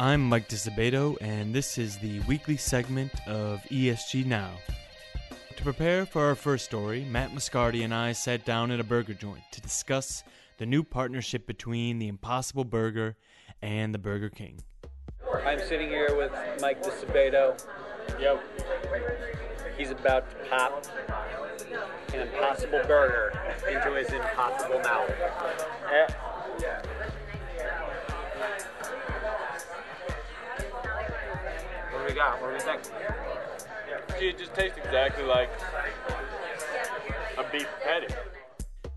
I'm Mike Disabato, and this is the weekly segment of ESG Now. To prepare for our first story, Matt Moscardi and I sat down at a burger joint to discuss the new partnership between the Impossible Burger and the Burger King. I'm sitting here with Mike Disabato. Yep. He's about to pop an impossible burger into his impossible mouth. Eh, got? What do we think? gee, it just tastes exactly like a beef patty.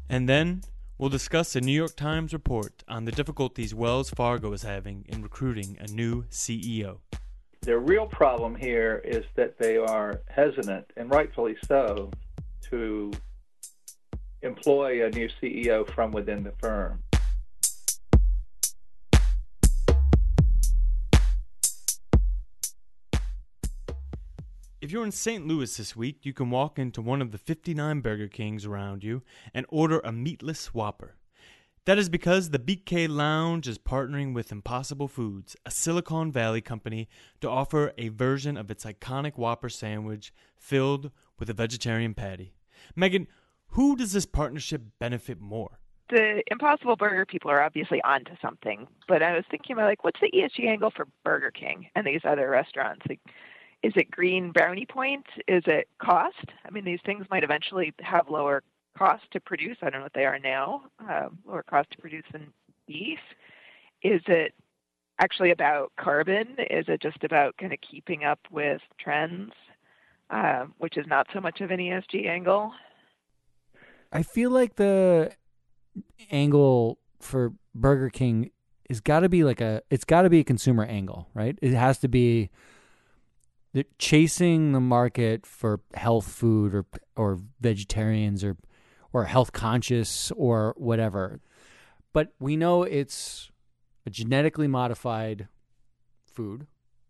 And then we'll discuss a New York Times report on the difficulties Wells Fargo is having in recruiting a new CEO. Their real problem here is that they are hesitant, and rightfully so, to employ a new CEO from within the firm. If you're in St. Louis this week, you can walk into one of the 59 Burger Kings around you and order a meatless Whopper. That is because the BK Lounge is partnering with Impossible Foods, a Silicon Valley company, to offer a version of its iconic Whopper sandwich filled with a vegetarian patty. Megan, who does this partnership benefit more? the Impossible Burger people are obviously onto something, but I was thinking about like, what's the ESG angle for Burger King and these other restaurants? Like, is it green brownie points? Is it cost? I mean, these things might eventually have lower cost to produce. I don't know what they are now, um, lower cost to produce than beef. Is it actually about carbon? Is it just about kind of keeping up with trends, um, which is not so much of an ESG angle? I feel like the angle for Burger King is got to be like a it's got to be a consumer angle, right? It has to be the chasing the market for health food or or vegetarians or or health conscious or whatever. But we know it's a genetically modified food,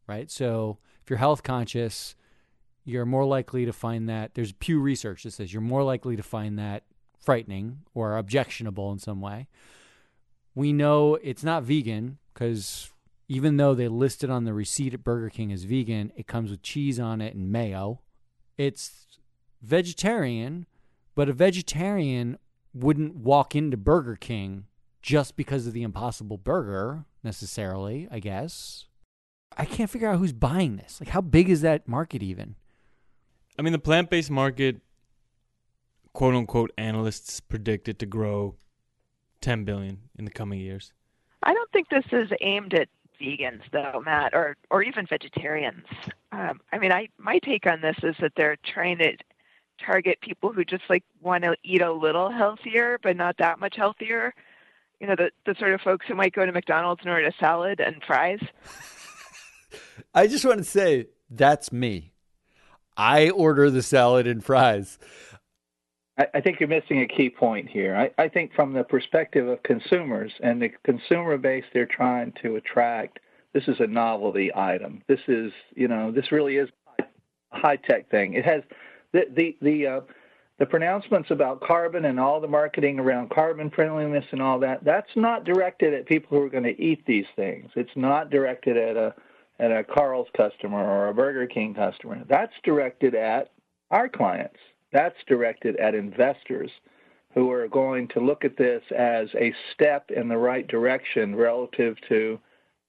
right? So if you're health conscious, you're more likely to find that there's Pew research that says you're more likely to find that frightening or objectionable in some way. We know it's not vegan because even though they list it on the receipt at Burger King as vegan, it comes with cheese on it and mayo. It's vegetarian, but a vegetarian wouldn't walk into Burger King just because of the impossible burger necessarily, I guess. I can't figure out who's buying this. Like how big is that market even? I mean, the plant based market, quote unquote, analysts predict it to grow 10 billion in the coming years. I don't think this is aimed at vegans, though, Matt, or or even vegetarians. Um, I mean, I my take on this is that they're trying to target people who just like want to eat a little healthier, but not that much healthier. You know, the the sort of folks who might go to McDonald's and order a salad and fries. I just want to say that's me. I order the salad and fries. I, think you're missing a key point here. I, I think from the perspective of consumers and the consumer base they're trying to attract, this is a novelty item. This is, you know, this really is a high tech thing. It has the the the uh, the pronouncements about carbon and all the marketing around carbon friendliness and all that. That's not directed at people who are going to eat these things. It's not directed at a at a Carl's customer or a Burger King customer. That's directed at our clients. That's directed at investors who are going to look at this as a step in the right direction relative to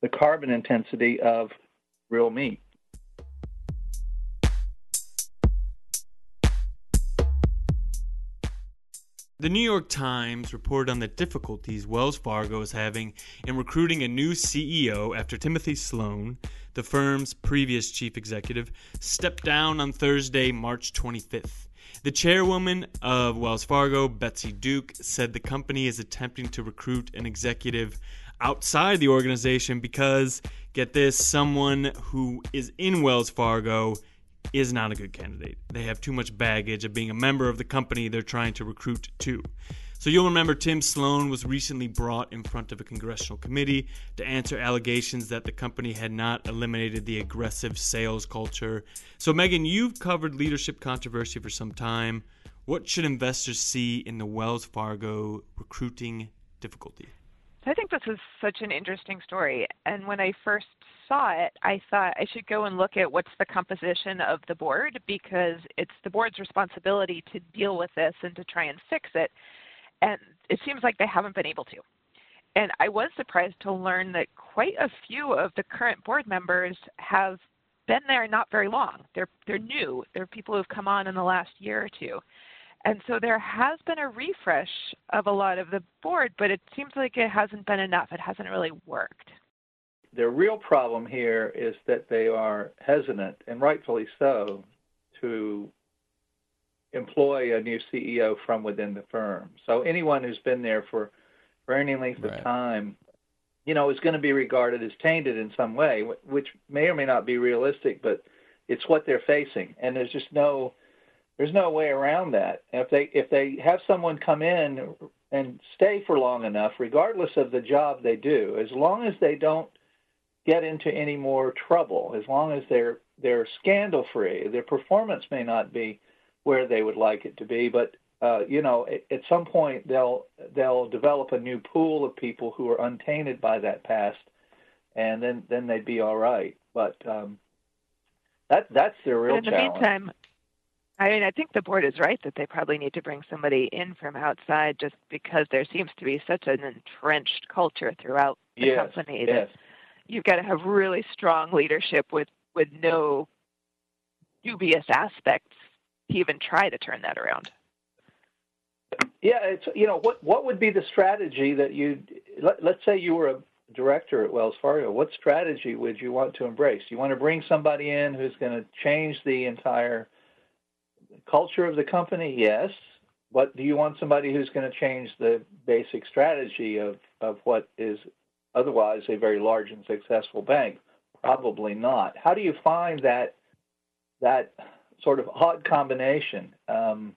the carbon intensity of real meat. The New York Times reported on the difficulties Wells Fargo is having in recruiting a new CEO after Timothy Sloan, the firm's previous chief executive, stepped down on Thursday, March 25th. The chairwoman of Wells Fargo, Betsy Duke, said the company is attempting to recruit an executive outside the organization because, get this, someone who is in Wells Fargo is not a good candidate. They have too much baggage of being a member of the company they're trying to recruit to. So you'll remember Tim Sloan was recently brought in front of a congressional committee to answer allegations that the company had not eliminated the aggressive sales culture. So, Megan, you've covered leadership controversy for some time. What should investors see in the Wells Fargo recruiting difficulty? I think this is such an interesting story. And when I first saw it, I thought I should go and look at what's the composition of the board because it's the board's responsibility to deal with this and to try and fix it. And it seems like they haven't been able to. And I was surprised to learn that quite a few of the current board members have been there not very long. They're they're new. They're people who've come on in the last year or two. And so there has been a refresh of a lot of the board, but it seems like it hasn't been enough. It hasn't really worked. The real problem here is that they are hesitant, and rightfully so, to employ a new CEO from within the firm. So anyone who's been there for, for any length Right. of time, you know, is going to be regarded as tainted in some way, which may or may not be realistic, but it's what they're facing, and there's just no there's no way around that. And if they if they have someone come in and stay for long enough, regardless of the job they do, as long as they don't get into any more trouble, as long as they're they're scandal free, their performance may not be where they would like it to be, but uh, you know, at, at some point they'll they'll develop a new pool of people who are untainted by that past, and then then they'd be all right. But um, that that's their real But in the meantime, I mean, I think the board is right that they probably need to bring somebody in from outside just because there seems to be such an entrenched culture throughout the yes, company yes. that you've got to have really strong leadership with, with no dubious aspects to even try to turn that around. Yeah, it's you know what what would be the strategy that you let, let's say you were a director at Wells Fargo. What strategy would you want to embrace? You want to bring somebody in who's going to change the entire culture of the company? Yes. But do you want somebody who's going to change the basic strategy of of what is otherwise a very large and successful bank? Probably not. How do you find that that sort of odd combination? Um,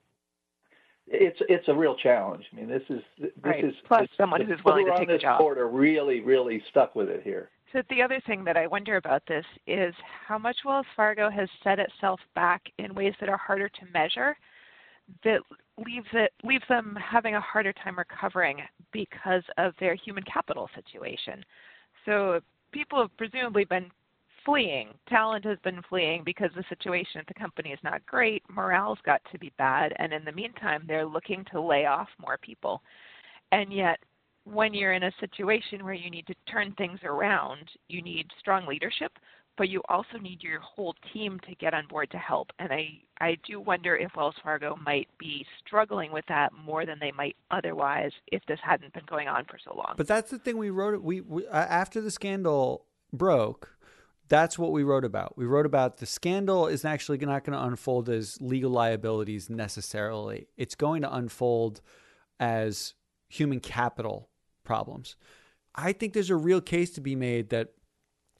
it's it's a real challenge. I mean, this is this Right. is Plus this- someone who's willing to take the job. board are really really stuck with it here. So the other thing that I wonder about this is how much Wells Fargo has set itself back in ways that are harder to measure that leaves it leaves them having a harder time recovering because of their human capital situation. So people have presumably been fleeing. Talent has been fleeing because the situation at the company is not great. Morale's got to be bad, and in the meantime, they're looking to lay off more people. And yet, when you're in a situation where you need to turn things around, you need strong leadership, but you also need your whole team to get on board to help. And I, I do wonder if Wells Fargo might be struggling with that more than they might otherwise if this hadn't been going on for so long. But that's the thing we wrote. We, we uh, after the scandal broke, that's what we wrote about. We wrote about the scandal is actually not going to unfold as legal liabilities necessarily. It's going to unfold as human capital problems. I think there's a real case to be made that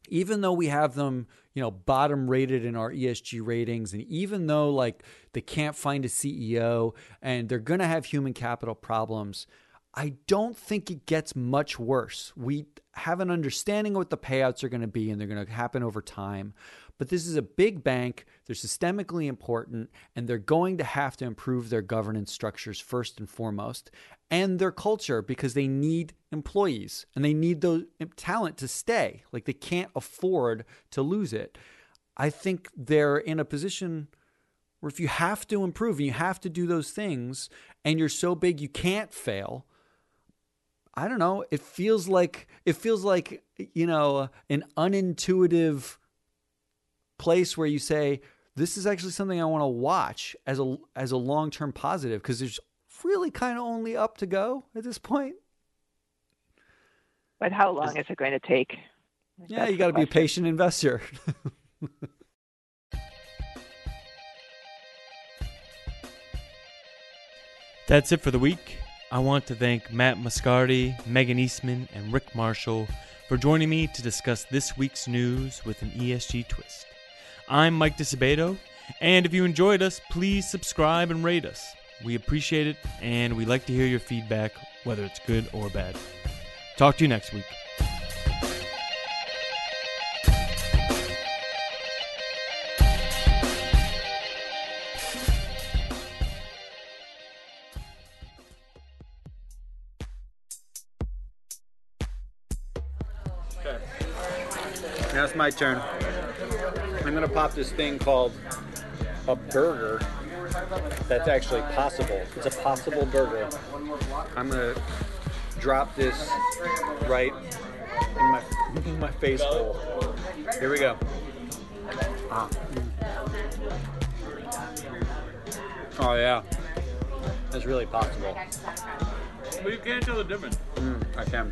even though we have them, you know, bottom rated in our ESG ratings, and even though like they can't find a CEO and they're going to have human capital problems, I don't think it gets much worse. We have an understanding of what the payouts are going to be and they're going to happen over time. But this is a big bank, they're systemically important, and they're going to have to improve their governance structures first and foremost, and their culture because they need employees and they need those um, talent to stay. Like they can't afford to lose it. I think they're in a position where if you have to improve and you have to do those things and you're so big you can't fail, I don't know. It feels like it feels like you know an unintuitive place where you say this is actually something I want to watch as a as a long term positive because there's really kind of only up to go at this point. but how long is it going to take? Yeah, you got to be a patient investor. That's it for the week. I want to thank Matt Moscardi, Megan Eastman, and Rick Marshall for joining me to discuss this week's news with an ESG twist. I'm Mike Disabato, and if you enjoyed us, please subscribe and rate us. We appreciate it, and we like to hear your feedback, whether it's good or bad. Talk to you next week. Now it's my turn. I'm gonna pop this thing called a burger. That's actually possible. It's a possible burger. I'm gonna drop this right in my in my face hole. Here we go. Ah. Oh yeah, that's really possible. But you can't tell the difference. Mm, I can.